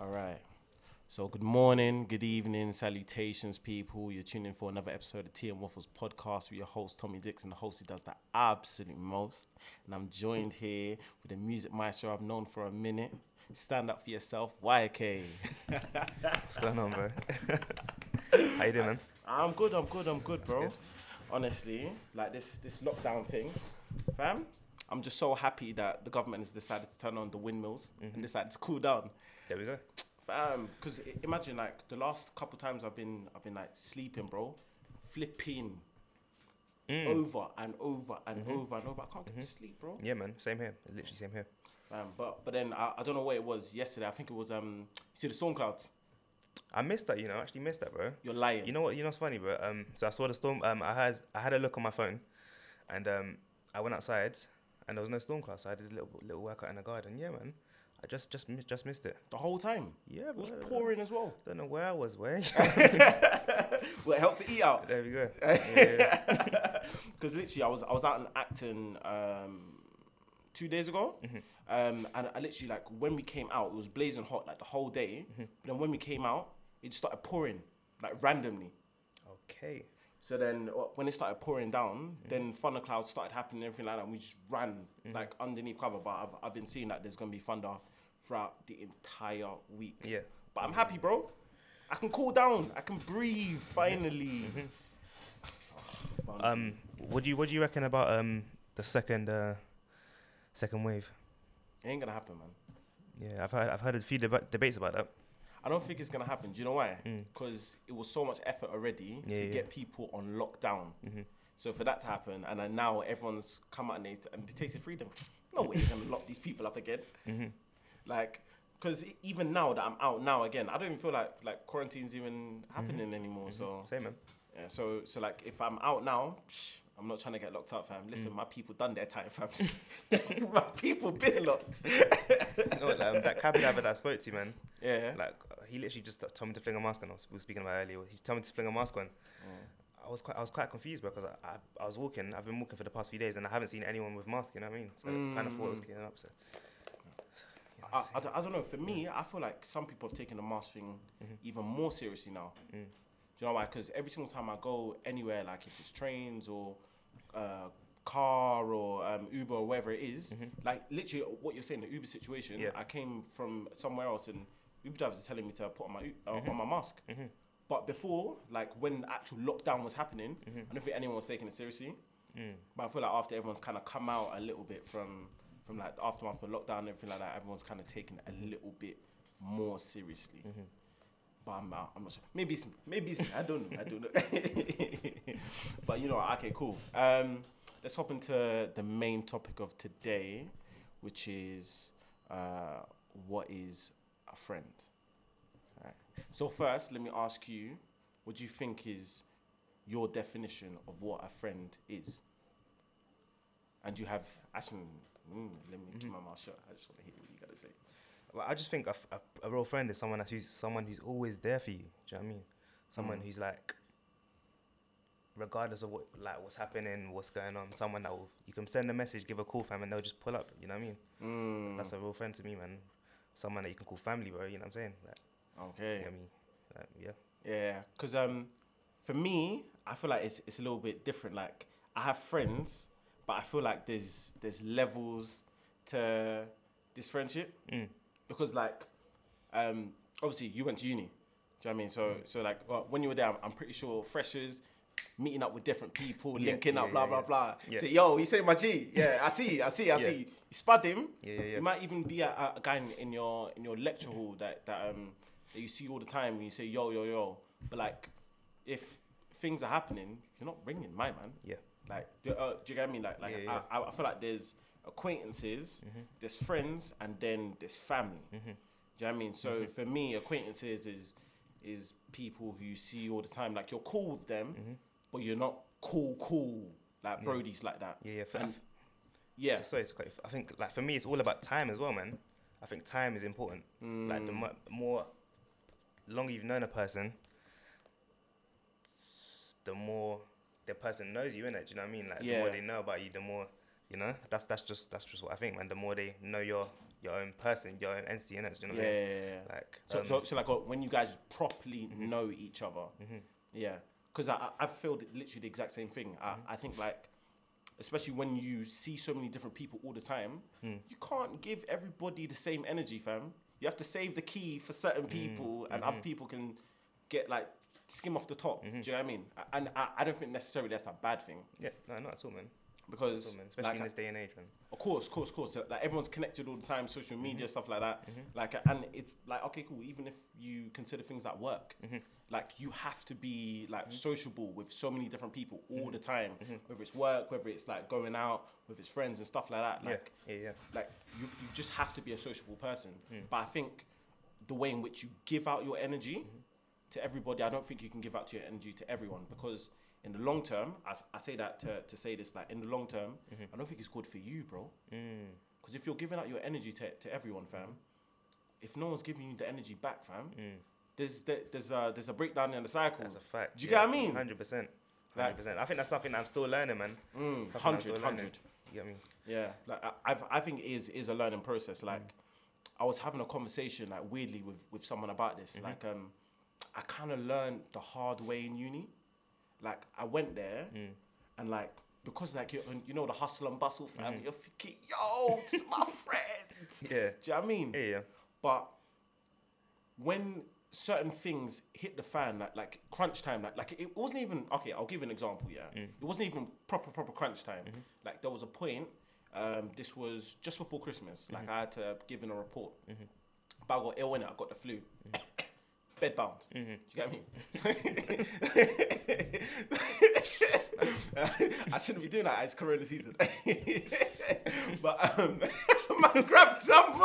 All right. So good morning, good evening, salutations, people. You're tuning in for another episode of Tea and Waffles podcast with your host Tommy Dixon, the host who does the absolute most. And I'm joined here with the music maestro I've known for a minute. Stand up for yourself, YK. What's going on, bro? How you doing, man? I'm good, I'm good, I'm good, bro. good. Honestly, like this this lockdown thing, fam. I'm just so happy that the government has decided to turn on the windmills and mm-hmm. decided to cool down. There we go. Fam, because imagine like the last couple times I've been I've been like sleeping, bro, flipping over and over and over and over. I can't get to sleep, bro. Yeah, man. Same here. Literally same here. Um, but but then I, I don't know what it was yesterday. I think it was um. You see the storm clouds? I missed that, you know. I actually missed that, bro. You're lying. You know what? You know what's funny, bro? Um, so I saw the storm. Um, I had I had a look on my phone, and um, I went outside, and there was no storm clouds. So I did a little little workout in the garden. Yeah, man. I just just just missed it. the whole time. Yeah, It was bro. pouring as well. Don't know where I was. Where? well, it helped to eat out. there we go. Yeah, Because literally, I was I was out in Acton um, two days ago, um, and I literally like when we came out, it was blazing hot like the whole day. But then when we came out, it just started pouring like randomly. okay. So then uh, when it started pouring down, then thunder clouds started happening and everything like that. And we just ran like underneath cover. But I've, I've been seeing that there's gonna be thunder throughout the entire week. Yeah. But I'm happy, bro. I can cool down. I can breathe finally. Oh, but Um, what do you what do you reckon about um the second uh second wave? it ain't gonna happen, man. Yeah, I've heard I've heard a few deba- debates about that. I don't think it's gonna happen. Do you know why? Hmm. Because it was so much effort already Yeah, to yeah. get people on lockdown. Mm-hmm. So for that to happen, and then now everyone's come out and they, and they takes their freedom. No way you're gonna lock these people up again. Mm-hmm. Like, because even now that I'm out now again, I don't even feel like like quarantine's even mm-hmm. happening anymore. So Same man. yeah, so so like if I'm out now, psh, I'm not trying to get locked up, fam. Listen, mm. my people done their time, fam. my people been locked. No, um, that cab driver that I spoke to, man. yeah. Like he literally just told me to fling a mask on. I was, we were speaking about earlier. He told me to fling a mask on. Mm. I was quite, I was quite confused because I, I, I was walking. I've been walking for the past few days, and I haven't seen anyone with mask. You know what I mean? So I kind of thought it was mm. clearing up. So I, I, don't, I don't know. For me, I feel like some people have taken the mask thing mm-hmm. even more seriously now. Mm. Do you know why? Because every single time I go anywhere, like if it's trains or uh, car or um, Uber or wherever it is, mm-hmm. like literally what you're saying, the Uber situation, Yeah. I came from somewhere else and Uber drivers are telling me to put on my uh, on my mask. But before, like when the actual lockdown was happening, I don't think anyone was taking it seriously. But I feel like after everyone's kind of come out a little bit from from like the aftermath of lockdown and everything like that, everyone's kind of taking it a little bit more seriously. But I'm, uh, I'm not sure. Maybe it's maybe it's I don't know. I don't know. but you know, okay, cool. Um, let's hop into the main topic of today, which is uh, what is a friend. So first, let me ask you, what do you think is your definition of what a friend is? And you have actually, mm, let me keep my mouth shut. I just want to hear what you gotta say. well, I just think a a real friend is someone that's who's someone who's always there for you. Do you know what I mean? Someone who's like, regardless of what like what's happening, what's going on, someone that will you can send a message, give a call, fam, and they'll just pull up. You know what I mean? Mm, That's a real friend to me, man. Someone that you can call family, bro. You know what I'm saying? Like, okay. you know I mean, like, yeah. Yeah, because um, for me, I feel like it's it's a little bit different. Like I have friends, but I feel like there's there's levels to this friendship Mm. because like um, obviously you went to uni. Do you know what I mean? So so like well, when you were there, I'm, I'm pretty sure freshers meeting up with different people, Yeah, linking up, blah yeah, blah blah. Yeah. Say yo, he said my G. Yeah, I see, I see, I Yeah. see. You spud him. Yeah, yeah, yeah. You might even be a, a- guy in, in your in your lecture hall that that um that you see all the time. And you say yo yo yo, but like if things are happening, you're not ringing my man. Yeah. Like, do, uh, do you get what I mean? Like, like Yeah, yeah. I, I, feel like there's acquaintances, there's friends, and then there's family. Do you know what I mean? So for me, acquaintances is is people who you see all the time. Like you're cool with them, but you're not cool cool like Brody's like that. Yeah, yeah. For, And- yeah. So, sorry to cut you. I think like for me, it's all about time as well, man. I think time is important. Like the mo- more longer you've known a person, the more the person knows you, innit? Do you know what I mean? Like the more they know about you, the more you know. That's that's just that's just what I think, man. The more they know your your own person, your own entity, innit? Do you know Yeah, what I mean? yeah, yeah, yeah. Like, So, um, so, so like uh, when you guys properly Mm-hmm. know each other, yeah. Because I, I- I've felt literally the exact same thing. Mm-hmm. I, I think like, especially when you see so many different people all the time, Hmm. you can't give everybody the same energy, fam. You have to save the key for certain Mm, people, and mm-hmm. other people can get like skim off the top. Do you know what I mean? And I, I don't think necessarily that's a bad thing yeah, no, not at all, man. Because, At. Especially like, in this day and age, man. of course, of course, of course. Like everyone's connected all the time, social media, Mm-hmm. stuff like that. Like, and it's like okay, cool. Even if you consider things like work, Mm-hmm. like you have to be like sociable with so many different people all the time. Whether it's work, whether it's like going out with his friends and stuff like that. Like, yeah, yeah, yeah. like you, you just have to be a sociable person. Mm. But I think the way in which you give out your energy Mm-hmm. to everybody, I don't think you can give out your energy to everyone because in the long term, I say that to, to say this, like in the long term, Mm-hmm. I don't think it's good for you, bro. Mm. Because if you're giving out your energy to, to everyone, fam, if no one's giving you the energy back, fam, there's there, there's a there's a breakdown in the cycle. Mm. That's a fact. Do you get what I mean? Hundred percent. Hundred percent. I think that's something that I'm still learning, man. Mm, Something I'm 100, still 100. You get me? Yeah, like I, I've, I think it is is a learning process. Like, I was having a conversation like weirdly with with someone about this. Like, um, I kind of learned the hard way in uni. Like, I went there, and like because like you you know the hustle and bustle, fam. You're thinking, yo, this is my friend. Yeah. Do you know what I mean? Yeah, yeah. But when certain things hit the fan, like like crunch time, like like it wasn't even okay. I'll give you an example. Yeah, Mm. it wasn't even proper proper crunch time. Mm-hmm. Like there was a point. Um, this was just before Christmas. Like Mm-hmm. I had to give in a report. But I got ill in it. I got the flu. Mm-hmm. Bed bound. Do you get me? I shouldn't be doing that. It's Corona season. but um, man grabbed some and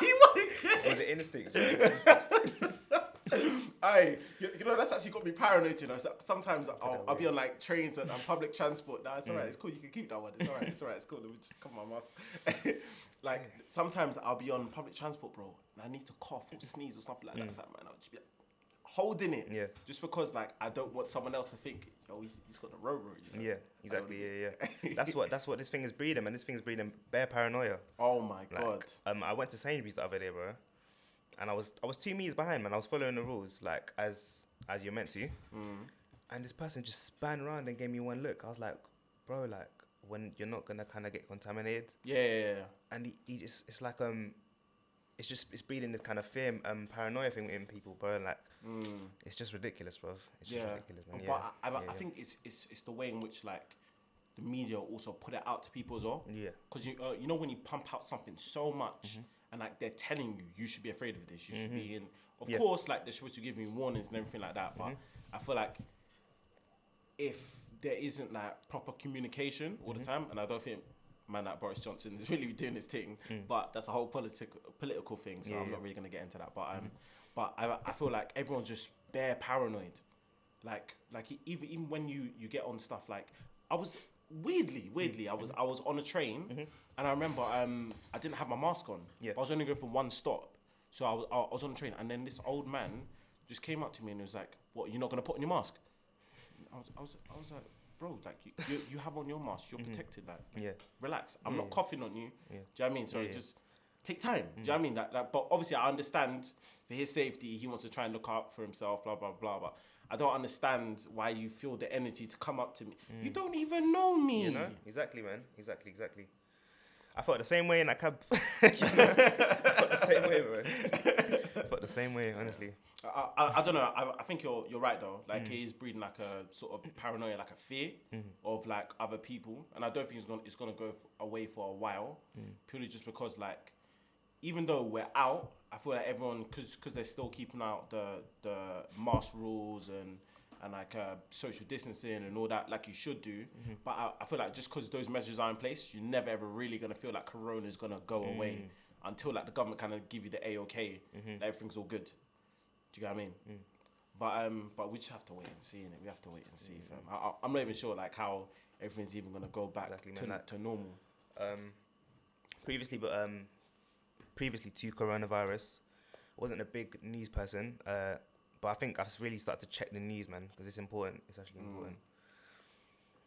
he wanted Was it instinct? Aye, you, you know that's actually got me paranoid. You know, so, sometimes I'll, I'll be on like trains and, and public transport. Nah, it's alright. Mm. It's cool. You can keep that one. It's alright. It's alright. It's cool. Let me just cover my mouth. like mm. sometimes I'll be on public transport, bro, and I need to cough or sneeze or something like that. Mm. Fat man, I'll just be like, holding it. Yeah. Just because like I don't want someone else to think, yo, he's, he's got the road You know? Yeah, exactly. Yeah, yeah. That's what that's what this thing is breeding, man. This thing is breeding bare paranoia. Oh my Like, god. um, I went to Sainsbury's the other day, bro, and I was I was two meters behind, man. I was following the rules, like as as you're meant to, Mm. and this person just span around and gave me one look. I was like, bro, like when you're not gonna kind of get contaminated, Yeah, yeah, yeah. and he, he just it's like um, it's just it's breeding this kind of fear um paranoia thing in people, bro. Like Mm. it's just ridiculous, bro. It's just ridiculous, man. But Yeah, I, I, yeah, I yeah. think it's, it's it's the way in which like the media also put it out to people as well. Yeah. Because you uh, you know when you pump out something so much Mm-hmm. And like they're telling you you should be afraid of this, you should be in. Of Yeah. Mm-hmm. course, like they're supposed to give me warnings and everything like that. But I feel like if there isn't like proper communication all Mm-hmm. the time, and I don't think man like Boris Johnson is really doing his thing, Mm. but that's a whole political political thing. So Yeah, I'm yeah. not really gonna get into that. But um, Mm-hmm. but I I feel like everyone's just bare paranoid. Like like even even when you you get on stuff like I was weirdly weirdly I was mm-hmm. I was on a train mm-hmm. and I remember um I didn't have my mask on. Yeah. But I was only going for one stop, so I was I was on the train and then this old man just came up to me and was like, "What? You're not gonna put on your mask?" I was I was I was like, "Bro, like you you, you have on your mask. You're mm-hmm. protected. Like Yeah. relax. I'm Yeah, not yeah. coughing on you. Yeah. Do you know what I mean? So just take time. Do you know mm. what I mean? Like, like, but obviously, I understand for his safety, he wants to try and look out for himself, blah, blah, blah. But I don't understand why you feel the energy to come up to me. You don't even know me. Mm. You know? Exactly, man. Exactly, exactly. I felt the same way in that cab. I felt the same way, bro. I felt the same way, honestly. I, I, I don't know. I, I think you're you're right though. Like Mm. breeding like a sort of paranoia, like a fear of like other people, and I don't think it's gonna it's gonna go f- away for a while, Mm. purely just because like even though we're out, I feel like everyone because because they're still keeping out the the mask rules and and like uh, social distancing and all that, like you should do. Mm-hmm. But I, I feel like just because those measures are in place, you're never ever really gonna feel like Corona is gonna go Mm. away until like the government kind of give you the a okay, Mm-hmm. that everything's all good. Do you get what I mean? Mm. But um, but we just have to wait and see. Innit? We have to wait and see, Mm. fam. I, I, I'm not even sure like how everything's even gonna go back Exactly, to, man, like- to normal. Um, previously, but um, previously to coronavirus, I wasn't a big news person. Uh, but I think I've really started to check the news, man, because it's important. It's actually important.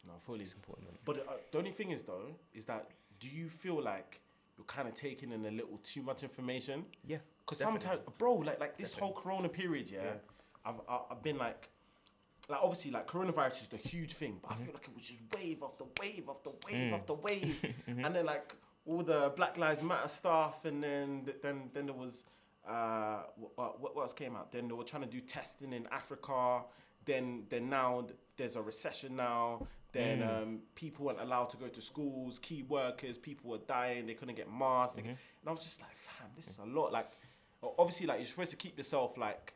No, fully. It's important, man. But uh, the only thing is though, is that do you feel like you're kind of taking in a little too much information. Yeah. Because sometimes, bro, like like this whole Corona period, yeah, Yeah. I've I've been like, like obviously like coronavirus is the huge thing, but Mm-hmm. I feel like it was just wave after wave after wave Mm. after wave, Mm-hmm. and then like all the Black Lives Matter stuff, and then then then there was uh what, what else came out? Then they were trying to do testing in Africa. Then then now there's a recession now. Then Mm. um, people weren't allowed to go to schools. Key workers, people were dying. They couldn't get masks. Mm-hmm. And I was just like, fam, this is a lot. Like, obviously, like you're supposed to keep yourself like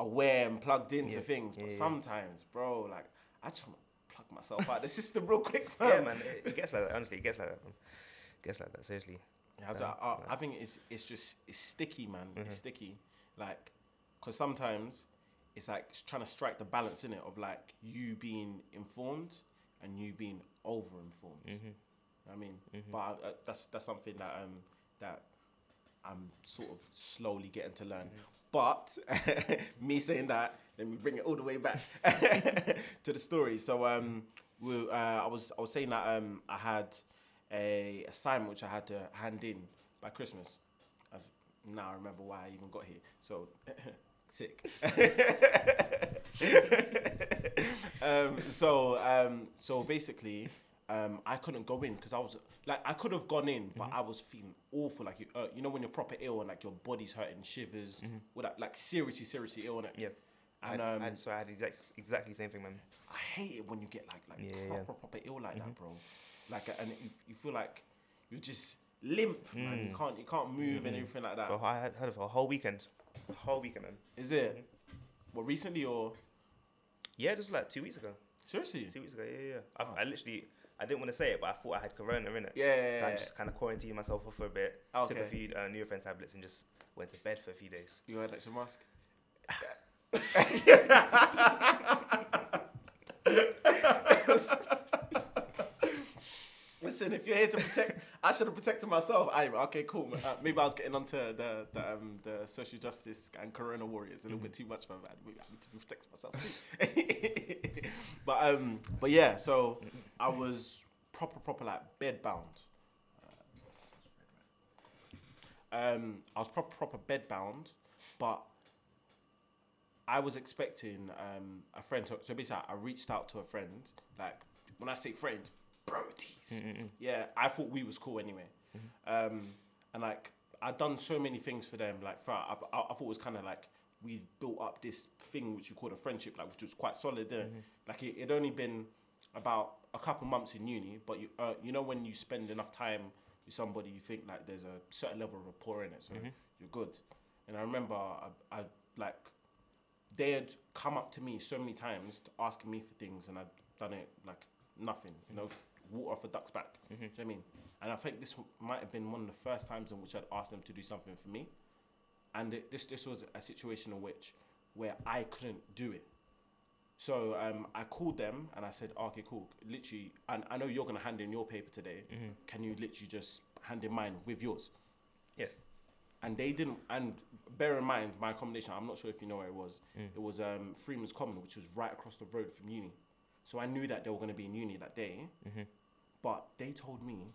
aware and plugged into Yeah, things, but yeah, yeah. sometimes, bro, like I just want to plug myself out of the system real quick, fam. Yeah, man. It, it gets like that. Honestly, it gets like that. Man. Gets like that. Seriously. Yeah, I, Yeah, I, think it's it's just it's sticky, man. Mm-hmm. It's sticky, like, cause sometimes it's like it's trying to strike the balance in it of like you being informed and you being over informed. Mm-hmm. I mean, but I, uh, that's that's something that um that I'm sort of slowly getting to learn. But me saying that, let me bring it all the way back to the story. So um, we, uh, I was I was saying that um I had a assignment which I had to hand in by Christmas. I've, now I remember why I even got here. So sick. um, so um, so basically, um, I couldn't go in because I was like I could have gone in, but I was feeling awful. Like you, uh, you know, when you're proper ill and like your body's hurting, shivers, with that, like seriously, seriously ill. Innit? Yeah. And I, um, I, so I had exact, exactly the same thing, man. I hate it when you get like like Yeah, proper yeah. Mm-hmm. proper ill like that, bro. Like and you, you feel like you're just limp, man. You can't you can't move and everything like that. Mm. For, I had had it for a whole weekend. A whole weekend, man. Is it? Well, recently or Yeah, just like two weeks ago. seriously? Two weeks ago, yeah, yeah. I, I literally, I didn't want to say it, but I thought I had corona in it. Yeah, yeah, So I just kind of quarantined myself off for a bit. Took Okay. a few uh, Nurofen tablets and just went to bed for a few days. You wear extra mask. Listen, if you're here to protect, I should have protected myself. I okay, cool. Uh, maybe I was getting onto the the, um, the social justice and Corona warriors a little bit too much, man. I need to protect myself too. but um, but yeah. So I was proper, proper like bed bound. Um, I was proper, proper bed bound, but I was expecting um, a friend. To, so basically, I reached out to a friend. Like when I say friend, broties. Yeah, I thought we was cool anyway. Um, and like I'd done so many things for them. Like for, I, I, I thought it was kind of like we built up this thing which you called a friendship, like which was quite solid. There, like it, it'd only been about a couple months in uni, but you uh, you know when you spend enough time with somebody, you think like there's a certain level of rapport in it, so you're good. And I remember I, I like they had come up to me so many times asking me for things, and I'd done it like nothing, you know, water off a duck's back. Do you know what I mean? And I think this might have been one of the first times in which I'd asked them to do something for me, and it, this this was a situation in which where I couldn't do it. So um, I called them and I said, okay, cool. Literally, and I know you're gonna hand in your paper today. Can you literally just hand in mine with yours? Yeah. and they didn't. And bear in mind, my accommodation. I'm not sure if you know where it was. It was um, Freemen's Common, which was right across the road from uni. So I knew that they were going to be in uni that day. But they told me,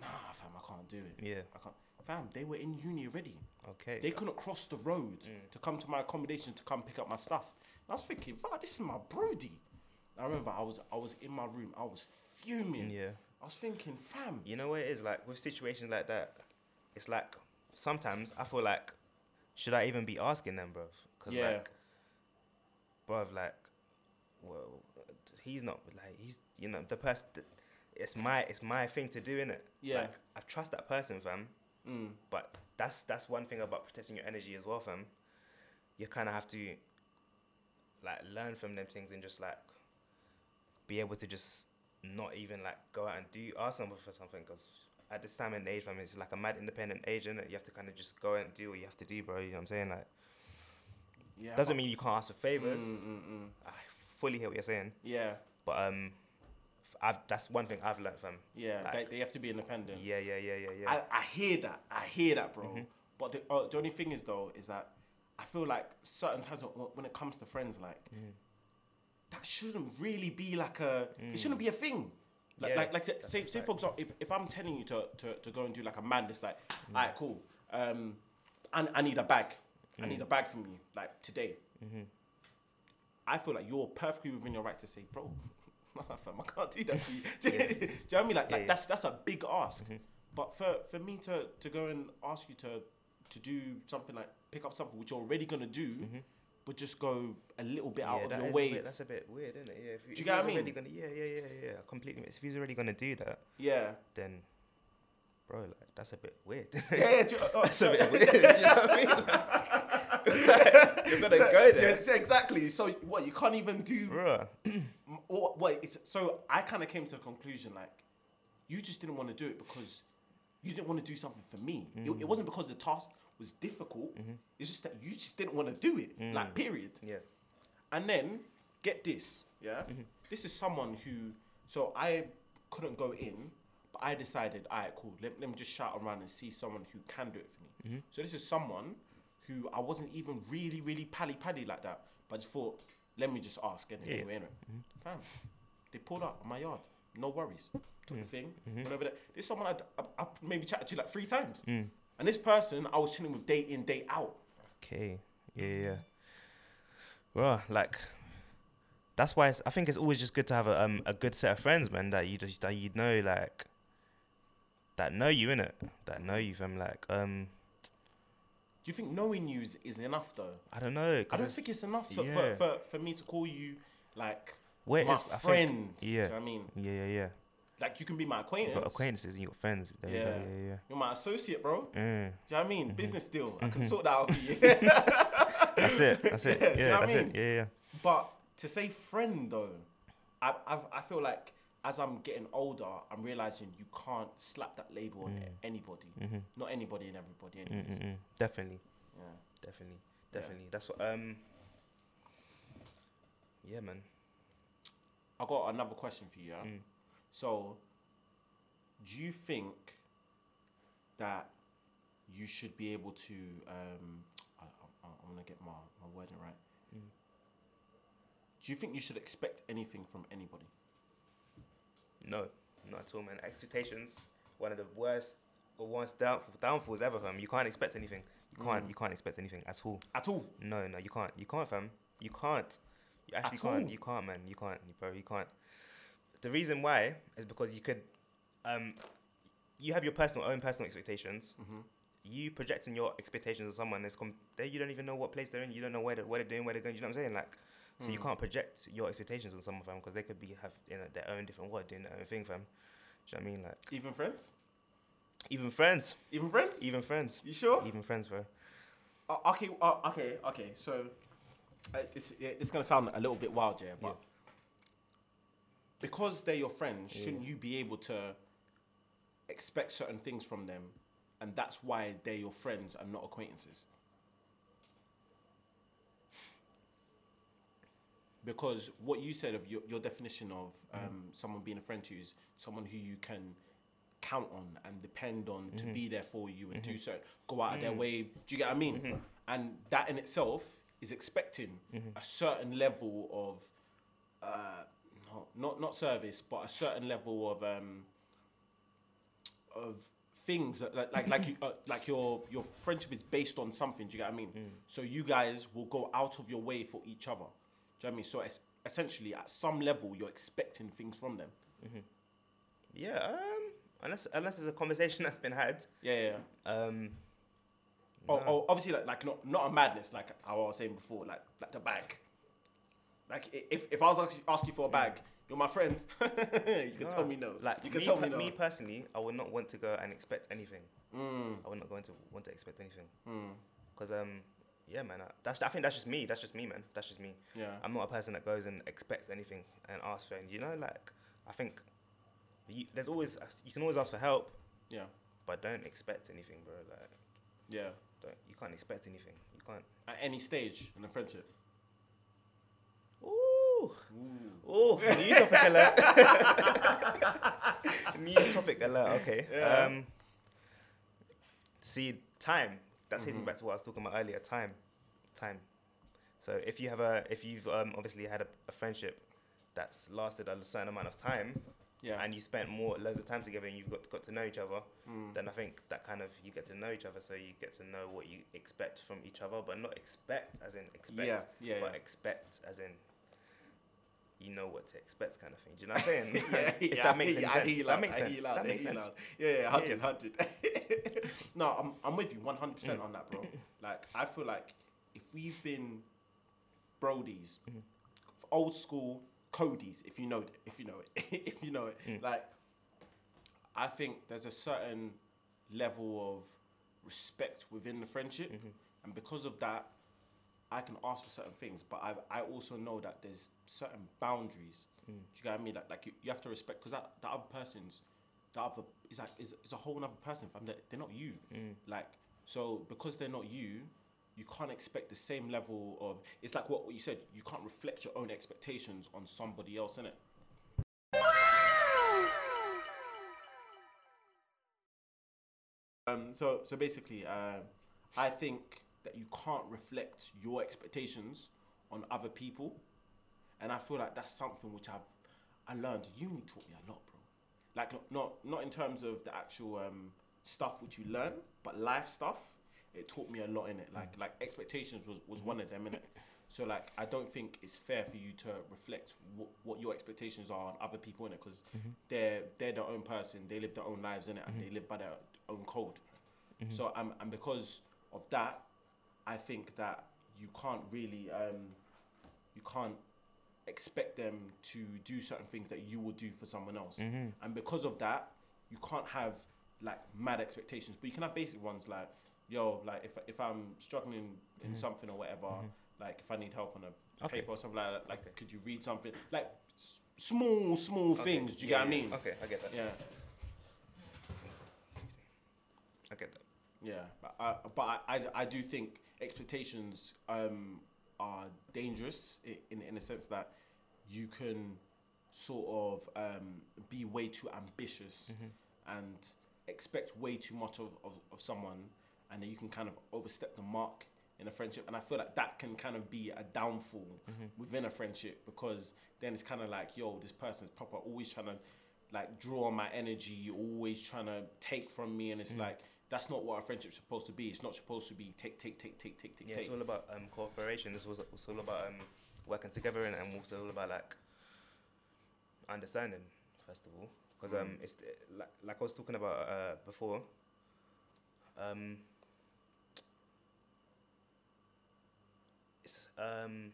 "Nah, fam, I can't do it. Yeah. I can't." Fam, they were in uni already. Okay. They couldn't cross the road to come to my accommodation to come pick up my stuff. And I was thinking, right, this is my broody. I remember I was I was in my room. I was fuming. Yeah. I was thinking, fam. You know what it is like with situations like that. It's like sometimes I feel like should I even be asking them, bruv? Cause Yeah. like, bruv, like, well, he's not like he's you know the person. It's my it's my thing to do, innit? Yeah. Like, I trust that person, fam. Mm. But that's that's one thing about protecting your energy as well, fam. You kind of have to like learn from them things and just like be able to just not even like go out and do ask someone for something because at this time and age, fam, it's like a mad independent age, and you have to kind of just go and do what you have to do, bro. You know what I'm saying? Like, Yeah. doesn't mean you can't ask for favors. Mm, mm, mm. I fully hear what you're saying, Yeah. but um, I've that's one thing I've learned, fam. Yeah. Like- they, they have to be independent. Yeah, yeah, yeah, yeah, yeah. I, I hear that. I hear that, bro. Mm-hmm. But the, uh, the only thing is though is that I feel like certain times when, it comes to friends, like Mm. that shouldn't really be like a. It shouldn't be a thing. Like, Yeah, like, like say, say, say for example, if, if I'm telling you to, to, to go and do like a madness, like, Mm. alright, cool. Um, I, I need a bag. I Mm. need a bag from you, like today. Mm-hmm. I feel like you're perfectly within your right to say, bro, nah, fam, I can't do that for you. do, you know what I mean? Like, like that's that's a big ask. Mm-hmm. But for, for me to, to go and ask you to to do something like pick up something which you're already gonna do, but just go a little bit out Mm-hmm. Of your way. bit- that's a bit weird, isn't it? Yeah. If, Do you if get what I mean? Gonna, yeah, yeah, yeah, yeah. Completely. If he's already gonna do that, yeah. then, bro, like that's a bit weird. Yeah, yeah, you- uh, that's a bit weird. do you know what I mean? Like, you're gonna go there, Yeah, so exactly. So what you can't even do. bro. What, what it's so I kind of came to a conclusion like you just didn't want to do it because you didn't want to do something for me. It, Mm. it wasn't because the task was difficult. Mm-hmm. It's just that you just didn't want to do it. Mm. Like period. Yeah. And then get this, yeah. Mm-hmm. This is someone who. So I couldn't go in, but I decided, all right, cool. Let, let me just shout around and see someone who can do it for me. Mm-hmm. So this is someone who I wasn't even really, really pally pally like that, but I just thought, let me just ask anyway. Yeah. anyway, anyway. Fam, they pulled up on my yard. No worries. Took Mm. the thing, Mm-hmm. went over there. This is someone I'd, I, I maybe chatted to like three times. Mm. And this person I was chilling with day in, day out. Okay. Yeah, yeah. Bro, like that's why it's, I think it's always just good to have a um a good set of friends, man. That you just that you know like that know you in it, that know you from like um Do you think knowing you is, is enough though? I don't know. I don't think it's enough for, yeah. for, for, for me to call you like where my is- I think- friend. Do you yeah. know what I mean? Yeah, yeah, yeah. Like you can be my acquaintance. got acquaintances and you got friends. Go, Yeah. yeah, yeah. You're my associate, bro. Do Mm. you know what I mean? Business deal. I can Mhm. sort that out for you. That's it. That's it. Yeah, Yeah, do you know what I mean? it. Yeah, yeah. but to say friend though, I, I I feel like as I'm getting older, I'm realizing you can't slap that label on anybody. Mm-hmm. Not anybody and everybody. Anyways. Mm-mm-mm. Definitely, Yeah. definitely, Yeah. definitely. That's what. Um. Yeah, man. I got another question for you. Yeah? Mm. So, do you think that you should be able to? Um, I, I, I'm gonna get my, my wording right. Mm. Do you think you should expect anything from anybody? No, not at all, man. Expectations, one of the worst or worst downfall, downfalls ever, fam. You can't expect anything. You can't. Mm. You can't expect anything at all. At all? No, no, you can't. You can't, fam. You can't. You actually At can't. all? You can't, man. You can't, bro. You can't. The reason why is because you could, um, you have your personal own personal expectations. Mm-hmm. You projecting your expectations on someone is com- they you don't even know what place they're in. You don't know where they're, what they're doing, where they're going. You know what I'm saying? Like, so you Mm. can't project your expectations on someone, fam, because they could be have you know their own different world doing their own thing, fam. Do you know what I mean? Like, Even friends? even friends, Even friends? even friends, you sure? even friends, bro. Uh, okay, uh, okay, okay. So, uh, it's it's gonna sound a little bit wild, yeah, but Yeah. because they're your friends, Yeah. shouldn't you be able to expect certain things from them, and that's why they're your friends and not acquaintances? Because what you said of your, your definition of um, someone being a friend to you is someone who you can count on and depend on to be there for you and do certain go out of their way. Do you get what I mean? And that in itself is expecting a certain level of uh, not, not not service, but a certain level of um, of things like like like, you, uh, like your your friendship is based on something. Do you get what I mean? So you guys will go out of your way for each other. Do you know what I mean? So es- essentially, at some level, you're expecting things from them. Yeah. Um. Unless unless there's a conversation that's been had. Yeah, yeah. yeah. Um. Oh, no. oh, obviously, like, like not not a madness, like how I was saying before, like like the bag. Like if, if I was asking ask you for a bag, you're my friend. you can No. tell me no. Like you can me, tell me no. me personally, I would not want to go and expect anything. Mm, I would not going to want to expect anything. mm, Cause um, yeah, man. I, that's I think that's just me. That's just me, man. That's just me. yeah. I'm not a person that goes and expects anything and asks for. And You know, like I think you, there's always you can always ask for help, Yeah. but don't expect anything, bro. Like Yeah. don't, you can't expect anything. You can't. At any stage in a friendship. Ooh, Ooh. ooh, new topic alert. new topic alert. Okay. Yeah. Um. See, time. That's hitting Mhm. back to what I was talking about earlier. Time, time. So if you have a, if you've um, obviously had a, a friendship that's lasted a certain amount of time, Yeah. and you spent more loads of time together and you've got got to know each other, Mm. then I think that kind of you get to know each other, so you get to know what you expect from each other, but not expect as in expect, Yeah, yeah, but yeah. expect as in you know what to expect, kind of thing. Do you know what I'm saying? yeah, if yeah, that makes I hear sense. that makes sense. That makes sense. Yeah, yeah, hundred, Yeah. hundred. no, I'm, I'm with you, one hundred Mm. percent on that, bro. Like, I feel like if we've been Brodies, Mm-hmm. old school Cody's, if you know, it, if you know it, if you know it, Mm. like, I think there's a certain level of respect within the friendship, Mm-hmm. and because of that, I can ask for certain things, but I I also know that there's certain boundaries. Mm. Do you get what I mean? Like like you, you have to respect because that the other person's the other is like is, is a whole other person. Fam, they're, they're not you. Mm. Like so because they're not you, you can't expect the same level of. It's like what, what you said. You can't reflect your own expectations on somebody else, innit? Um, so so basically, um, I think that you can't reflect your expectations on other people, and I feel like that's something which I've I learned. Uni taught me a lot, bro. Like not not, not in terms of the actual um, stuff which you learn, but life stuff. It taught me a lot in it. Like like expectations was, was one of them in it. So like I don't think it's fair for you to reflect what, what your expectations are on other people in it because they're they're their own person. They live their own lives in it and they live by their own code. So um, and because of that, I think that you can't really um, you can't expect them to do certain things that you will do for someone else. Mm-hmm. And because of that, you can't have like mad expectations, but you can have basic ones like, yo, like if if I'm struggling in mm-hmm. something or whatever, mm-hmm. like if I need help on a Okay. paper or something like that, like Okay. could you read something like s- small small Okay. things? Do you Yeah, get what I mean? Okay, I get that. Yeah. I get that. Yeah, but I, but I, I, I do think expectations um, are dangerous in in a sense that you can sort of um, be way too ambitious and expect way too much of, of, of someone, and then you can kind of overstep the mark in a friendship. And I feel like that can kind of be a downfall within a friendship because then it's kind of like, yo, this person's proper always trying to like draw my energy, always trying to take from me, and it's like that's not what a friendship's supposed to be. It's not supposed to be take, take, take, take, take, take, Yeah, take. it's all about um, cooperation. This was it's all about um, working together and, and also all about like understanding first of all, because um, it's uh, like like I was talking about uh, before. Um, it's um,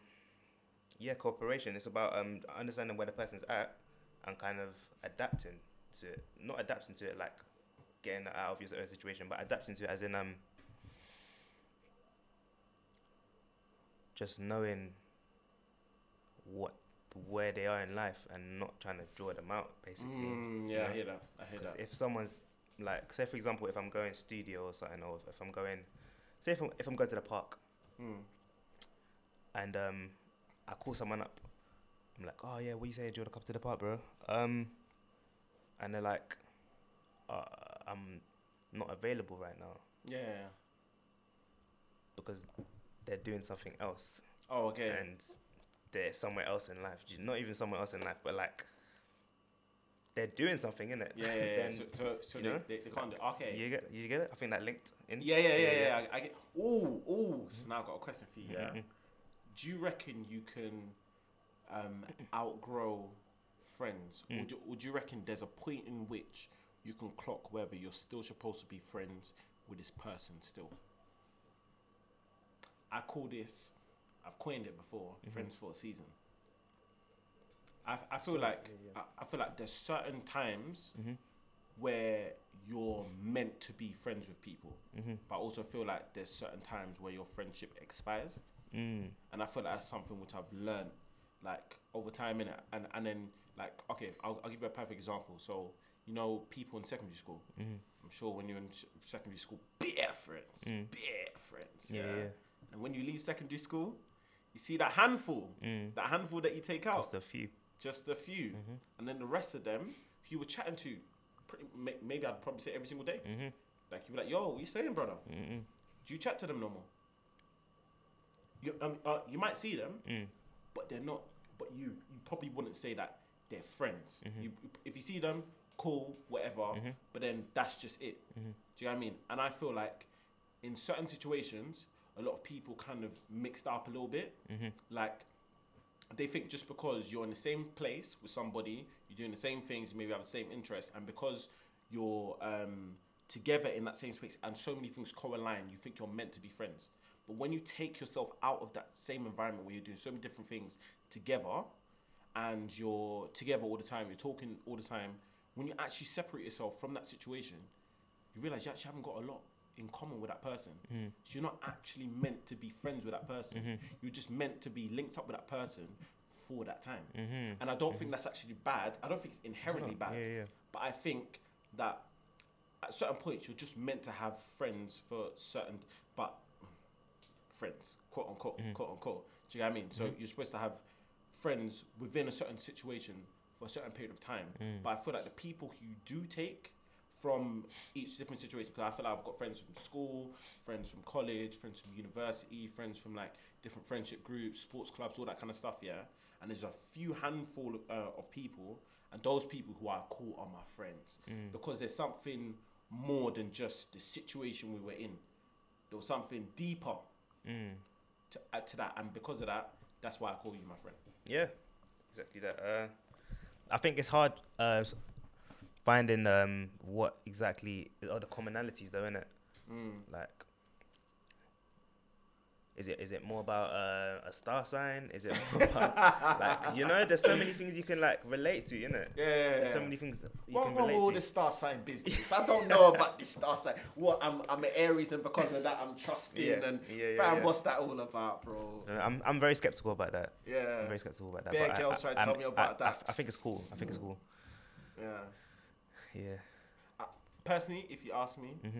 yeah, cooperation. It's about um, understanding where the person's at and kind of adapting to it. Not adapting to it like getting out of your own situation, but adapting to it as in um. just knowing what where they are in life and not trying to draw them out basically Mm, you yeah, I hear that. I hear that. if someone's like say for example if i'm going studio or something or if i'm going say if i'm, if I'm going to the park Mm. and um i call someone up i'm like oh yeah what you say do you want to come to the park bro um and they're like uh, i'm not available right now Yeah, yeah, yeah. because they're doing something else Oh, okay. and they're somewhere else in life. Not even somewhere else in life, but like they're doing something in it. yeah, yeah, yeah. then So, so, so they, know, they, they can't do. Okay. you get you get it. I think that linked in. Yeah, yeah, yeah, yeah. I, I get. Ooh, ooh. So now I got a question for you. Yeah. Mhm. Do you reckon you can um, outgrow friends, or, Mm. do, or do you reckon there's a point in which you can clock whether you're still supposed to be friends with this person still? I call this. I've coined it before. Mhm. Friends for a season. I, I feel So, like yeah, yeah. I, I feel like there's certain times Mhm. where you're meant to be friends with people, Mhm. but I also feel like there's certain times where your friendship expires, Mm. and I feel like that's something which I've learned like over time in it, and and then like okay, I'll, I'll give you a perfect example. So you know, people in secondary school. Mhm. I'm sure when you're in secondary school, bare friends, Mm. bare friends. Yeah, yeah. And when you leave secondary school, you see that handful, Mm. that handful that you take out, Just a few. just a few, Mhm. and then the rest of them, you were chatting to, pretty, maybe I'd probably say every single day. Mhm. Like you'd be like, "Yo, what you saying, brother? Mhm. Do you chat to them no more?" You um, uh, you might see them, Mm. but they're not. But you you probably wouldn't say that they're friends. Mm-hmm. You, if you see them, cool, whatever. But then that's just it. Mm-hmm. Do you know what I mean? And I feel like in certain situations, a lot of people kind of mixed up a little bit. Mm-hmm. Like they think just because you're in the same place with somebody, you're doing the same things, you maybe have the same interests, and because you're um, together in that same space and so many things co-align, you think you're meant to be friends. But when you take yourself out of that same environment where you're doing so many different things together, and you're together all the time, you're talking all the time, when you actually separate yourself from that situation, you realize you actually haven't got a lot in common with that person. Mm-hmm. So you're not actually meant to be friends with that person. Mm-hmm. You're just meant to be linked up with that person for that time. Mm-hmm. And I don't think that's actually bad. I don't think it's inherently bad. Yeah, yeah. But I think that at certain points you're just meant to have friends for certain but friends, quote unquote, quote unquote. Do you know what I mean? So you're supposed to have friends within a certain situation for a certain period of time. But I feel like the people who you do take from each different situation, because I feel like I've got friends from school, friends from college, friends from university, friends from like different friendship groups, sports clubs, all that kind of stuff, yeah. And there's a few handful uh, of people, and those people who I call are my friends because there's something more than just the situation we were in. There was something deeper to add to that, and because of that, that's why I call you my friend. Yeah, exactly that. Uh, I think it's hard uh, finding um, what exactly are the commonalities, though, innit? Mm. Like, is it is it more about uh, a star sign? Is it more about like you know? There's so many things you can like relate to, innit? Yeah, yeah, There's so many things that you What can wrong with all relate this star sign business? I don't know about this star sign. What I'm, I'm an Aries, and because of that, I'm trusting. Yeah, And yeah, yeah, fam, yeah. what's that all about, bro? I'm I'm very skeptical about that. I'm Yeah, very skeptical about that. I- girls I, try to I'm- tell me about I- I- that. I think it's cool. I think it's cool. yeah. Yeah. Uh, personally, if you ask me, Mm-hmm.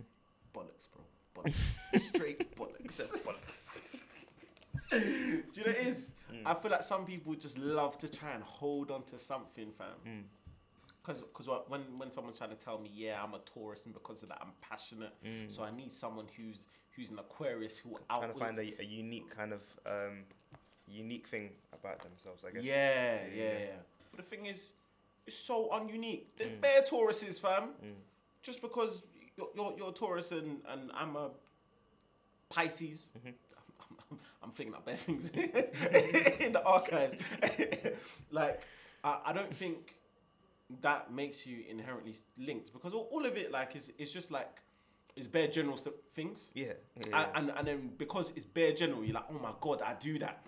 bollocks, bro. Bollocks. Straight bollocks. bollocks. Do you know what it is? Mm. I feel like some people just love to try and hold on to something, fam. Mm. Because when, when someone's trying to tell me, yeah, I'm a Taurus, and because of that, I'm passionate, so I need someone who's who's an Aquarius who out. Mm. Trying to find a, a unique kind of um, unique thing about themselves, I guess. Yeah, yeah, yeah. But the thing is, it's so ununique. There's bare Tauruses, fam. Just because you're, you're, you're a Taurus and, and I'm a Pisces, I'm, I'm, thinking up bare things in the archives. like, I, I don't think that makes you inherently linked because all, all of it, like, is, is just like, it's bare general st- things. Yeah. yeah, yeah. And, and and then because it's bare general, you're like, oh my god, I do that.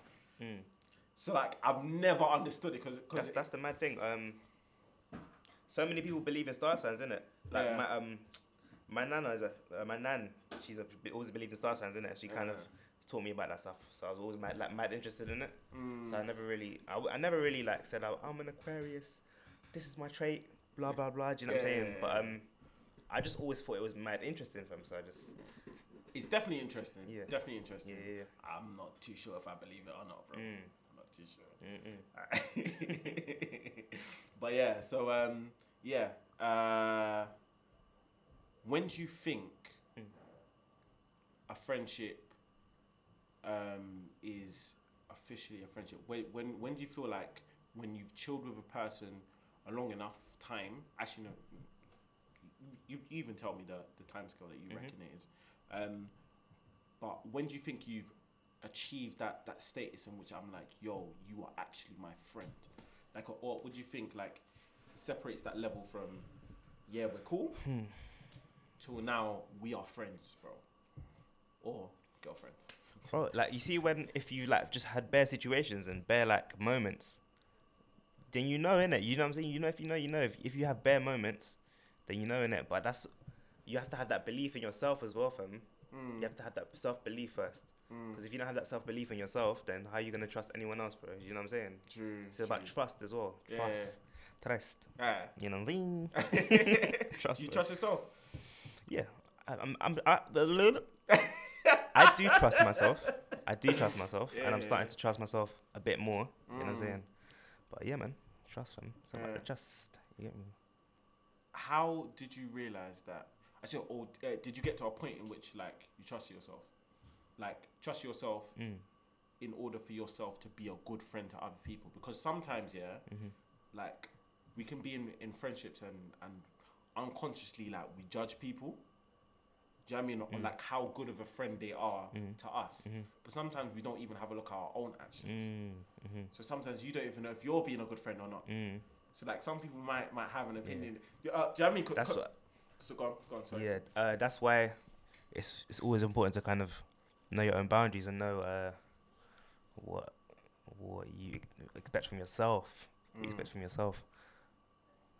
So like, I've never understood it because that's that's the mad thing. Um, so many people believe in star signs, innit? Like Yeah. my um, my nana is a uh, my nan. She's a, always believed in star signs, isn't it? She kind of taught me about that stuff. So I was always mad, like mad interested in it. Mm. So I never really, I, I never really like said oh, I'm an Aquarius. This is my trait. Blah blah blah. Do you know what I'm saying? But um, I just always thought it was mad interesting for him. So I just It's definitely interesting. Yeah. Definitely interesting. yeah yeah. I'm not too sure if I believe it or not, bro. Mm. I'm not too sure. But yeah, so um, yeah. Uh, when do you think Mm. a friendship um, is officially a friendship? When, when when do you feel like when you've chilled with a person a long enough time? Actually, no. You, you even tell me the the time scale that you Mhm. reckon it is. Um, but when do you think you've achieved that that status in which I'm like, yo, you are actually my friend? Like, or, or would you think like separates that level from, yeah, we're cool, to now we are friends, bro, or girlfriend? Bro, like you see when if you like just had bare situations and bare like moments, then you know in it. You know what I'm saying? You know if you know you know if, if you have bare moments, then you know in it. But that's you have to have that belief in yourself as well, fam. Mm. You have to have that self belief first. Because if you don't have that self belief in yourself, then how are you gonna trust anyone else, bro? You know what I'm saying? True. It's about trust as well. Yeah. Trust, trust. Ah. You know what I'm saying? trust. You bro. trust yourself? Yeah, I, I'm. I'm. I, I do trust myself. I do trust myself, Yeah, and I'm yeah, starting yeah. to trust myself a bit more. You know what I'm Mm. saying? But yeah, man, trust them. So Yeah. trust. You get me? How did you realize that? Actually, or uh, did you get to a point in which like you trust yourself, like trust yourself Mm. in order for yourself to be a good friend to other people? Because sometimes, yeah, Mhm. like we can be in, in friendships and and unconsciously like we judge people. Do you know what I mean? Mm. On like how good of a friend they are to us. But sometimes we don't even have a look at our own actions. Mm-hmm. So sometimes you don't even know if you're being a good friend or not. Mm. So like some people might might have an opinion. Yeah. Uh, do you know what I mean? Co- That's co- what. So go on, go on. Sorry. Yeah, uh, that's why it's it's always important to kind of know your own boundaries and know uh, what what you expect from yourself. What you Mm. expect from yourself.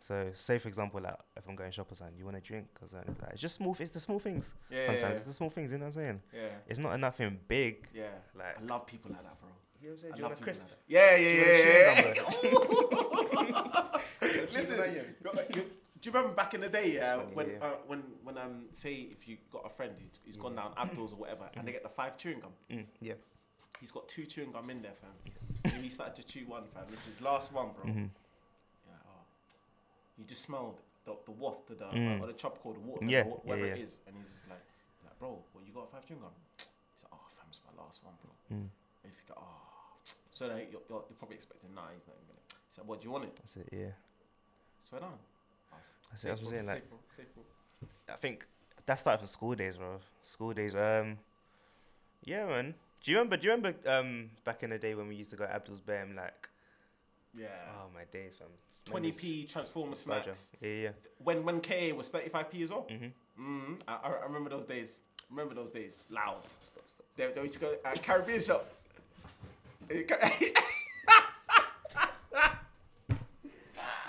So, say for example, like if I'm going shop or something, you want to drink, cause uh, like, it's just small. It's the small things. Yeah, Sometimes yeah, it's the small things. You know what I'm saying? yeah, It's not nothing big. yeah. Like, I love people like that, bro. you know what I'm saying? I Do you love want a people crisp? like that. Yeah, yeah, yeah, yeah. Listen, onion? you- you- do you remember back in the day, yeah, funny, when yeah. Uh, when when um say if you got a friend who's, who's gone down Abdul's or whatever, and they get the five chewing gum, Mm, yeah. he's got two chewing gum in there, fam. and he started to chew one, fam. This is his last one, bro. Mhm. You just smelled the, the waft of the Mm. or the tropical, the water, Yeah, wha- whatever yeah, yeah. is, and he's just like, like, bro, what you got five chewing gum? He's like, oh, fam, it's my last one, bro. Mm. And you think, oh, so like, you're, you're, you're probably expecting, nah, he's not even. So what do you want it? That's it. Yeah. Swear down. That's it. What I'm saying. Like, safe, safe. I think that started from school days, bro. School days. Um, yeah, man. Do you remember? Do you remember um back in the day when we used to go to Abdul's Bam? Like, Yeah. oh my days, fam. Twenty p Transformer snacks. Yeah, yeah. When when KA was thirty five p as well. Mhm. Mm, I, I remember those days. Remember those days. Loud. Stop, stop. They, they used to go at Caribbean shop.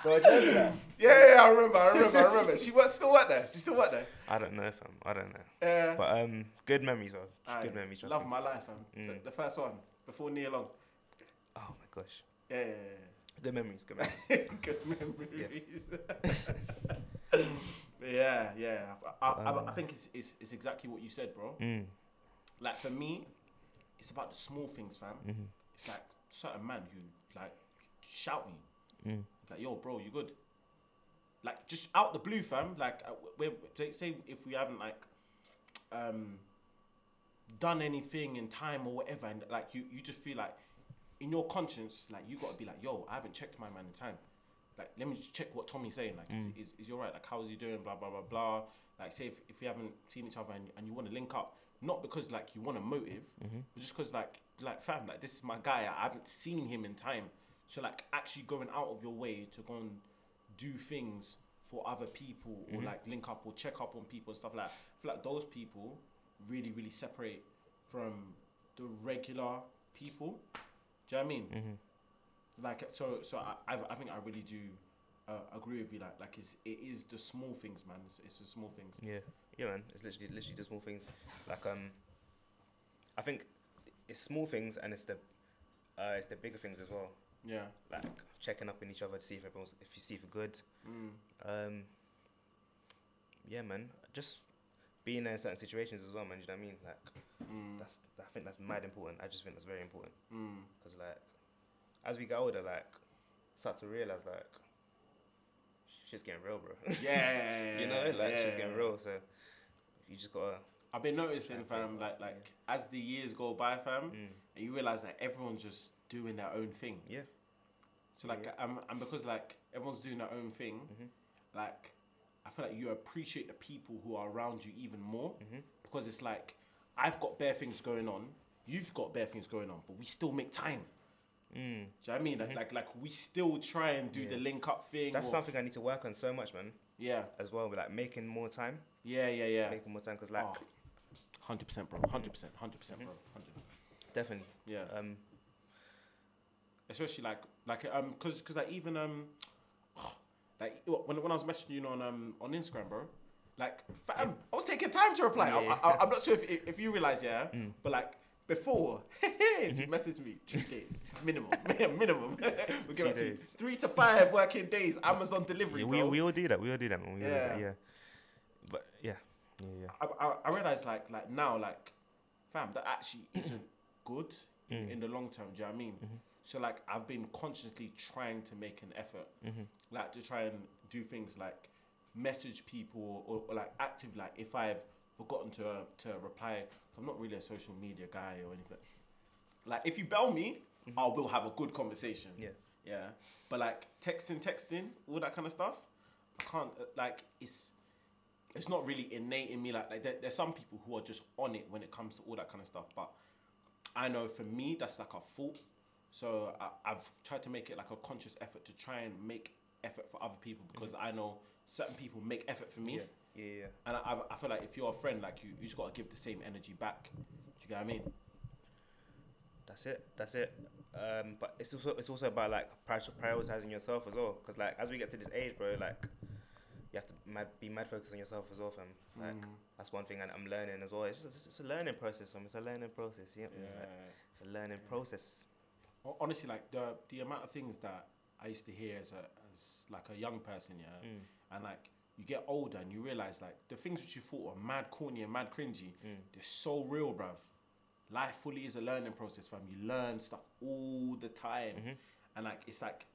Yeah, yeah, I remember, I remember, I remember. She was still work there. She still work there. I don't know, fam. I don't know. Yeah. But um, good memories. Aye, Good memories. Love me. my life, fam. Mm. The, the first one before Neil Long. Oh my gosh. Yeah, yeah, Good memories. Good memories. yeah. Good memories. yeah, yeah. I, I, I, I think it's, it's it's exactly what you said, bro. mm. Like for me, it's about the small things, fam. Mhm. It's like certain man who like shout me, Mm. like, "Yo, bro, you good?" Like just out the blue, fam. Like uh, we say, say if we haven't like um done anything in time or whatever, and like you you just feel like in your conscience, like you got to be like, "Yo, I haven't checked my man in time." Like, let me just check what Tommy's saying. Like, Mm. is, is, is he alright? Like, how is he doing? Blah blah blah blah. Like, say if, if we haven't seen each other and, and you want to link up, not because like you want a motive, Mhm. but just because like like fam, like this is my guy. I haven't seen him in time, so like actually going out of your way to go and do things for other people or Mhm. like link up or check up on people and stuff like. That. I feel like those people really really separate from the regular people. Do you know what I mean? Mhm. Like so so I I, I think I really do. Uh, agree with you, like like it's, it is the small things, man. It's, it's the small things. Yeah, yeah, man. It's literally, literally the small things. Like, um, I think it's small things and it's the, uh, it's the bigger things as well. Yeah. Like checking up on each other to see if everyone's, if you see if you're good. Mm. Um, yeah, man. Just being there in certain situations as well, man. You know what I mean? Like, Mm. that's, I think that's mad important. I just think that's very important Mm. because, like, as we get older, like, start to realize, like, shit's getting real, bro. Yeah. you know, like, shit's yeah. getting real. So you just gotta. I've been noticing, fam, like like as the years go by, fam, Mm, and you realize that everyone's just doing their own thing. yeah. So like, Yeah. um, and because like everyone's doing their own thing, Mhm. like I feel like you appreciate the people who are around you even more Mhm. because it's like I've got bare things going on, you've got bare things going on, but we still make time. Mm. Do you know what I mean? Like, like, like we still try and do the link up thing. That's or- something I need to work on so much, man. Yeah, As well, with like making more time, yeah, yeah, yeah. making more time, because like hundred percent, bro. Hundred percent. Hundred percent, bro. Hundred. definitely, Yeah. um, especially like like um because because like even um like when, when I was messaging you on um on Instagram, bro. Like, fam, I was taking time to reply. I, Yeah. I, am not sure if, if you realize, yeah, Mm. but like before, if Mm-hmm. you messaged me two days minimum, minimum, we'll give it to you. three to five working days. Amazon delivery, yeah, bro. we we all do that. We all do that, man. We do that, Yeah. yeah. But yeah, yeah, yeah. I, I, I realize like like now like fam that actually isn't good in, Mm. in the long term. Do you know what I mean? Mhm. So like I've been consciously trying to make an effort, Mm-hmm. like to try and do things like message people or, or like active like if I've forgotten to uh, to reply. I'm not really a social media guy or anything. Like if you bell me, I will have a good conversation. Mm-hmm. Yeah. Yeah, but like texting, texting, all that kind of stuff, I can't. uh, Like it's it's not really innate in me. Like, like there, there's some people who are just on it when it comes to all that kind of stuff. But I know for me, that's like a fault. So I, I've tried to make it like a conscious effort to try and make effort for other people because I know certain people make effort for me. Yeah, yeah, yeah. And I, I feel like if you're a friend, like you, you just got to give the same energy back. Do you get what I mean? That's it. That's it. Um, but it's also it's also about like prioritizing yourself as well. Because like as we get to this age, bro, like you have to mad, be mad focused on yourself as well, fam. Like Mm. that's one thing I'm learning as well. It's just, it's just a learning process, fam. It's a learning process. Yeah, Yeah. Like, it's a learning process. Hon- Honestly, like the the amount of things that I used to hear as a as like a young person, yeah, Mm. and like you get older and you realize like the things which you thought were mad corny and mad cringy, Mm. they're so real, bruv. Life fully is a learning process, fam. You learn stuff all the time, Mm-hmm. and like it's like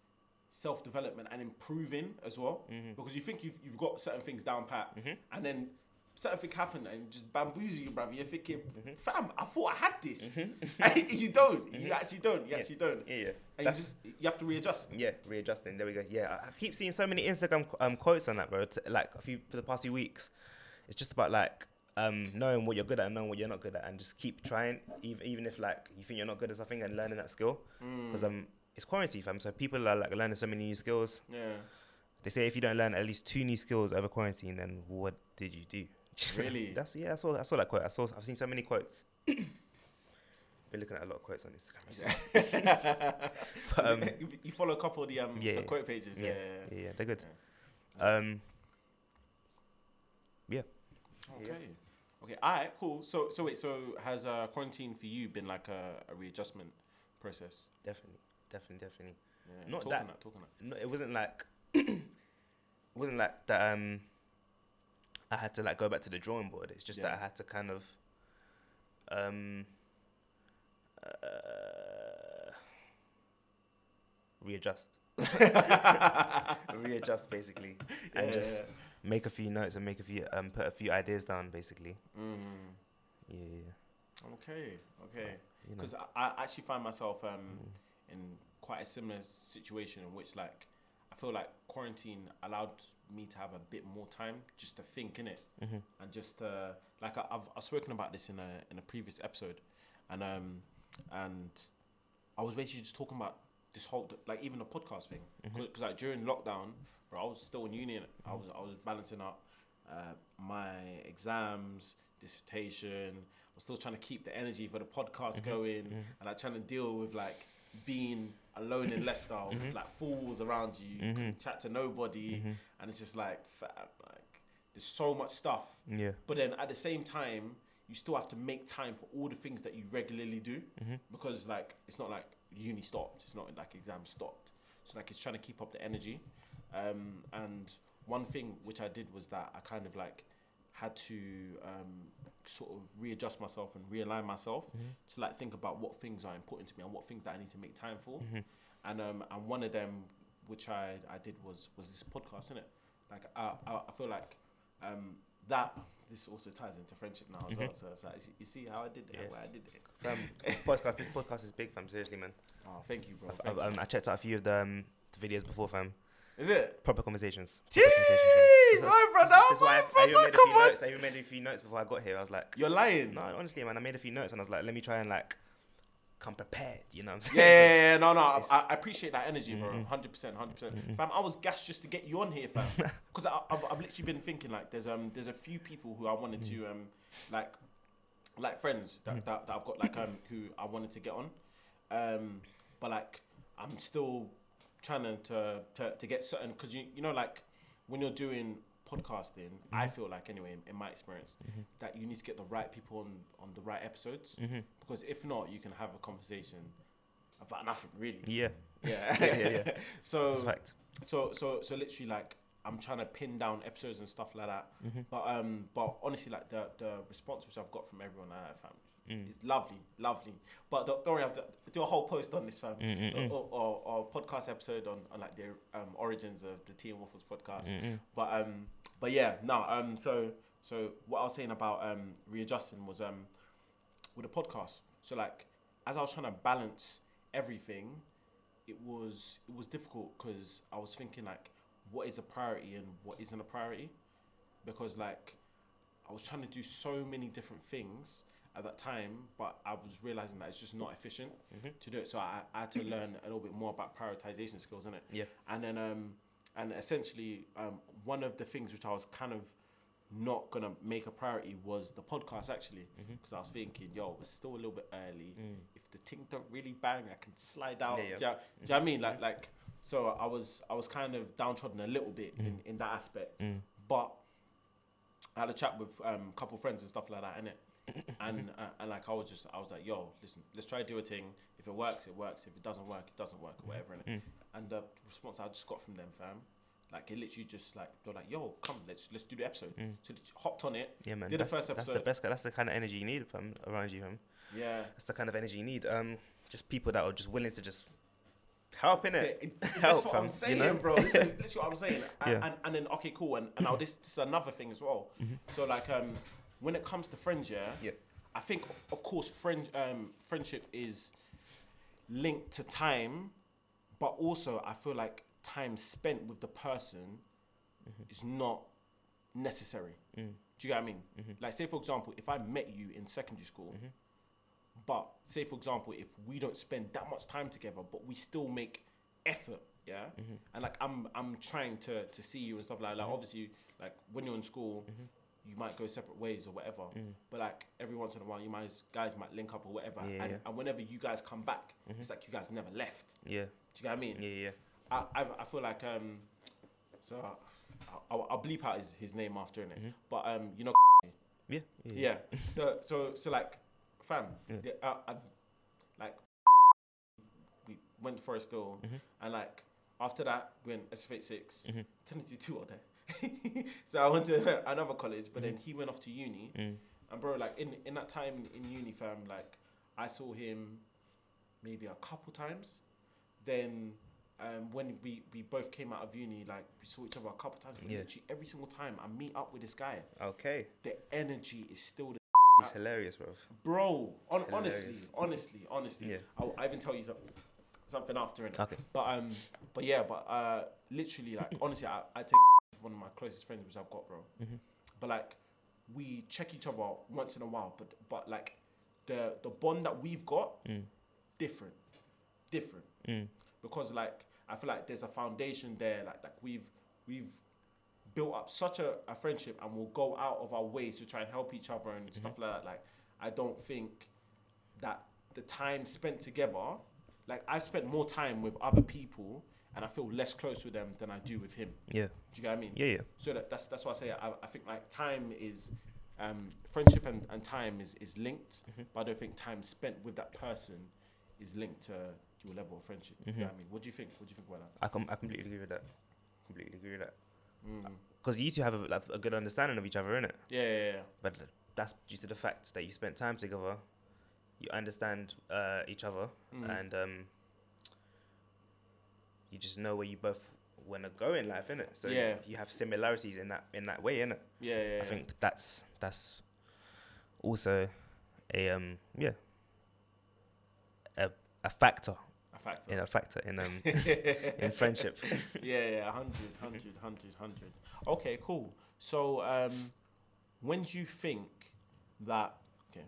self development and improving as well. Mm-hmm. Because you think you've you've got certain things down pat, and then certain thing happen and just bamboozle you, bruv. You're thinking, Mm-hmm. fam, I thought I had this. And you don't. You actually don't. Yes, you actually don't. Yeah, yeah. And you just you have to readjust. yeah, readjusting. There we go. Yeah, I- I keep seeing so many Instagram um, quotes on that, bro. T- like a few for the past few weeks. It's just about like um, knowing what you're good at and knowing what you're not good at, and just keep trying, even even if like you think you're not good at something, and learning that skill. Because um, it's quarantine, fam. So people are like learning so many new skills. Yeah. They say if you don't learn at least two new skills over quarantine, then what did you do? Really? that's yeah. I saw I saw that quote. I saw I've seen so many quotes. Been looking at a lot of quotes on Instagram. But, um, you, follow a couple of the um Yeah, the quote pages. Yeah. yeah, yeah, yeah, yeah, they're good. Yeah. Um, yeah. Okay. Okay. All right. Cool. So so wait. So has uh, quarantine for you been like a, a readjustment process? definitely, definitely, definitely. Yeah. Not talking that- that. Talking that. No, it wasn't like it wasn't like that. Um, I had to like go back to the drawing board. It's just Yeah. that I had to kind of um uh, readjust, readjust basically, and just yeah, make a few notes and make a few um put a few ideas down basically. yeah. Mm. Yeah, yeah, Okay. Okay. you know. Because I, I actually find myself um in quite a similar situation in which like feel like quarantine allowed me to have a bit more time just to think in it Mm-hmm. and just uh, like I, I've I've spoken about this in a in a previous episode, and um and I was basically just talking about this whole like even the podcast thing because like during lockdown, bro, I was still in uni. innit? I was I was balancing up uh, my exams, dissertation. I was still trying to keep the energy for the podcast going, and like trying to deal with like being alone in mm-hmm. Leicester with mm-hmm. like fools around you, you can mm-hmm. chat to nobody, and it's just like fam, like there's so much stuff. yeah, But then at the same time, you still have to make time for all the things that you regularly do because like it's not like uni stopped. It's not like exams stopped. So like it's trying to keep up the energy. Um, and one thing which I did was that I kind of like had to um, sort of readjust myself and realign myself to like think about what things are important to me and what things that I need to make time for. And um, and one of them which I, I did was was this podcast, innit? Like I, I, I feel like um, that this also ties into friendship now as well. So, so you see- how I did it, Yeah. how I did it. fam. podcast. This podcast is big, fam. Seriously, man. Oh, thank you, bro. I've, Thank I've, um, I checked out a few of the, um, the videos before, fam. Is it? Proper conversations. Jeez, Proper conversations, my brother, This- this is my I, I even brother, a come on. notes. I even made a few notes before I got here. I was like, You're lying. no, honestly, man. I made a few notes and I was like, let me try and like come prepared. You know what I'm saying? yeah, yeah, no, no. I, I appreciate that energy, bro. Hundred percent, hundred percent. Fam, I was gassed just to get you on here, fam. Because I've, I've literally been thinking like, there's um, there's a few people who I wanted to um, like, like friends that, that, that I've got like um, who I wanted to get on, um, but like I'm still trying to to, to, to get certain because you you know like when you're doing podcasting, I feel like anyway in, in my experience that you need to get the right people on on the right episodes because if not, you can have a conversation about nothing really. Yeah, Yeah, Yeah, yeah, yeah. so that's a fact. so so so literally like I'm trying to pin down episodes and stuff like that. Mm-hmm. But um but honestly like the the response which I've got from everyone I fam Mm. is lovely, lovely. But don't, don't worry, I have to do a whole post on this fam Mm, or, or, or podcast episode on, on like the um, origins of the Tea and Waffles podcast. Mm-mm. But um but yeah, no, um so so what I was saying about um readjusting was um with a podcast. So like as I was trying to balance everything, it was it was difficult because I was thinking like, what is a priority and what isn't a priority, because like, I was trying to do so many different things at that time, but I was realizing that it's just not efficient to do it. So I, I had to learn a little bit more about prioritization skills, innit? Yeah. And then um, and essentially um, one of the things which I was kind of not gonna make a priority was the podcast actually, Mm-hmm. because I was thinking, yo, it's still a little bit early. If the thing don't really bang, I can slide out. Mm. Yeah, yeah. Do, you, do you know what I mean? Like like so I was I was kind of downtrodden a little bit in, Mm. in that aspect, but I had a chat with um, a couple friends and stuff like that, innit? And uh, and like I was just I was like, yo, listen, let's try to do a thing. If it works, it works. If it doesn't work, it doesn't work, or whatever. Innit? Mm. And the response I just got from them, fam, like it literally just like they're like, yo, come, let's let's do the episode. So hopped on it. Yeah, man. Did the that's, first that's the best. That's the kind of energy you need from around you, fam. Yeah. That's the kind of energy you need. Um, just people that are just willing to just help in Yeah, it. Help, that's what fam, I'm you saying, know? bro. This is, this is what I'm saying. And, Yeah. and, and then okay, cool. And, and now this, this is another thing as well. So like um, when it comes to friends, yeah, Yeah. I think of course friend um, friendship is linked to time, but also I feel like time spent with the person mm-hmm. is not necessary. Mm. Do you get what I mean? Mm-hmm. Like say for example, if I met you in secondary school. Mm-hmm. But say for example, if we don't spend that much time together, but we still make effort, yeah, and like I'm I'm trying to to see you and stuff like that. Like obviously, like when you're in school, you might go separate ways or whatever. But like every once in a while, you might guys might link up or whatever. Yeah, and, yeah. and whenever you guys come back, it's like you guys never left. Yeah. Do you get what I mean? Yeah. Yeah. I, I, I feel like um, so I, I'll, I'll bleep out his, his name after in it, but um, you know, Yeah. Yeah. yeah. So so so like, fam, the, uh, I, like we went for a still, and like after that we went SF86. Turned into two all day. so I went to another college, but then he went off to uni, and bro, like in in that time in uni, fam, like I saw him maybe a couple times. Then um, when we, we both came out of uni, like we saw each other a couple times, but Yeah. literally every single time I meet up with this guy, Okay. the energy is still the It's hilarious, bro. bro. On, honestly, honestly, honestly. Yeah. I'll, I even tell you something, something after it. Okay. But um, but yeah, but uh, literally, like honestly, I, I take one of my closest friends which I've got, bro. Mm-hmm. But like, we check each other once in a while, but but like, the the bond that we've got, Mm. different, different. Because like, I feel like there's a foundation there. Like like we've we've built up such a, a friendship and we'll go out of our ways to try and help each other and stuff like that. Like, I don't think that the time spent together, like I've spent more time with other people and I feel less close with them than I do with him. Yeah. Do you get what I mean? Yeah. Yeah. So that, that's that's why I say I, I think like time is, um, friendship and, and time is, is linked, but I don't think time spent with that person is linked to your level of friendship. Do you know what I mean? What do you think? What do you think about that? I com- I completely agree with that. Completely agree with that. Mm. Because you two have a, like, a good understanding of each other, innit? Yeah, yeah, yeah. But that's due to the fact that you spent time together. You understand uh, each other, Mm. and um, you just know where you both want to go in life, innit? So Yeah. you have similarities in that in that way, innit? Yeah, yeah, yeah. I think that's that's also a um yeah a a factor a factor. in a factor in um in friendship. yeah, yeah, 100, 100, 100, 100. Okay, cool. So, um, when do you think that? Okay,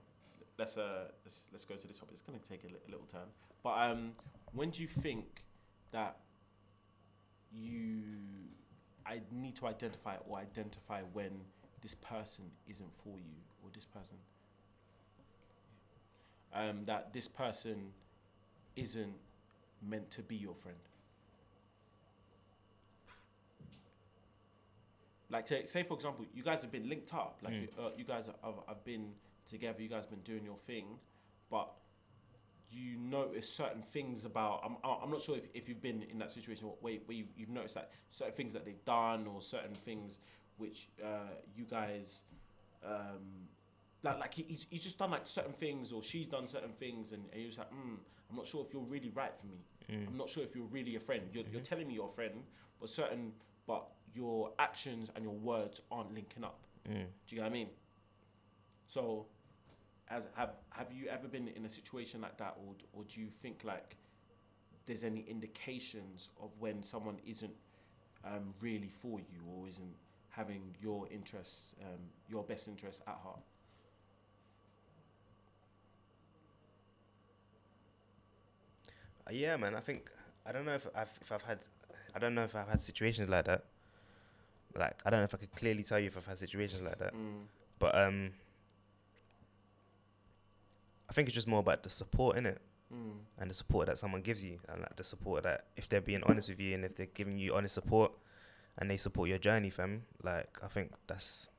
let's uh, let's let's go to this topic. It's gonna take a, li- a little turn, but um, when do you think that you I need to identify or identify when this person isn't for you or this person um, that this person isn't meant to be your friend. Like, say, say for example, you guys have been linked up. Like, you, uh, you guys have, have been together. You guys have been doing your thing, but you notice certain things about. I'm, I'm not sure if, if you've been in that situation where, where you, you've noticed that certain things that they've done or certain things which uh, you guys um, like like he's, he's just done like certain things or she's done certain things and, and you're just like mm, I'm not sure if you're really right for me. I'm not sure if you're really a friend. You're, you're telling me you're a friend but certain but your actions and your words aren't linking up. Do you get what I mean? So as have have you ever been in a situation like that or, or do you think like there's any indications of when someone isn't um, really for you or isn't having your interests, um, your best interests at heart. Uh, yeah, man. I think I don't know if I've if I've had I don't know if I've had situations like that. Like I don't know if I could clearly tell you if I've had situations like that. Mm. But um, I think it's just more about the support in it Mm. and the support that someone gives you, and like the support that if they're being honest with you and if they're giving you honest support and they support your journey, fam. Like I think that's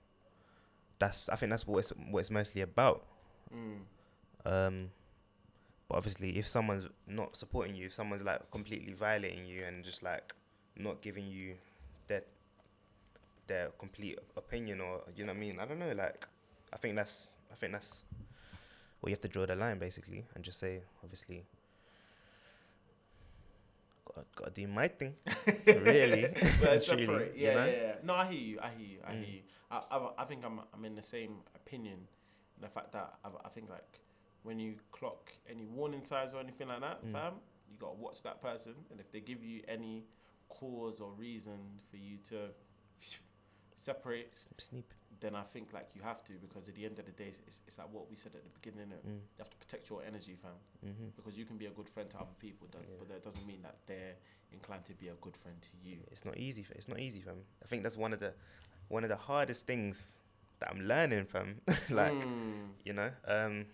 that's I think that's what it's what it's mostly about. Mm. Um, but obviously, if someone's not supporting you, if someone's like completely violating you and just like not giving you their their complete opinion or you know what I mean, I don't know. Like, I think that's I think that's where you have to draw the line basically and just say, obviously, got got to do my thing, really. Well, Truly, separate. you Yeah, know? yeah, yeah. No, I hear you. I hear you. I Mm. hear you. I, I, I think I'm, I'm in the same opinion. The fact that I, I think like when you clock any warning signs or anything like that, Mm. fam, you gotta watch that person, and if they give you any cause or reason for you to separate, Snip, snip. Then I think like you have to because at the end of the day, it's, it's like what we said at the beginning. Mm. You have to protect your energy, fam, hmm because you can be a good friend to other people, that, Yeah. but that doesn't mean that they're inclined to be a good friend to you. It's not easy. It's not easy, fam. I think that's one of the one of the hardest things that I'm learning, fam. like Mm. you know, um,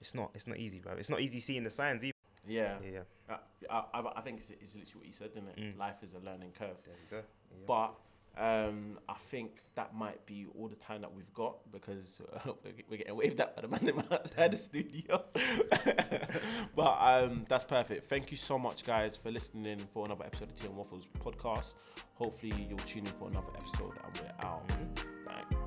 it's not it's not easy, bro. It's not easy seeing the signs either. Yeah, Yeah, yeah. I, I, I think it's, it's literally what you said, isn't it? Mm. Life is a learning curve. There you go. Yeah. But um, I think that might be all the time that we've got because we're, we're getting waved at by the man outside the studio. but um, that's perfect. Thank you so much, guys, for listening for another episode of Tea and Waffles podcast. Hopefully, you'll tune in for another episode and we're out. Bang.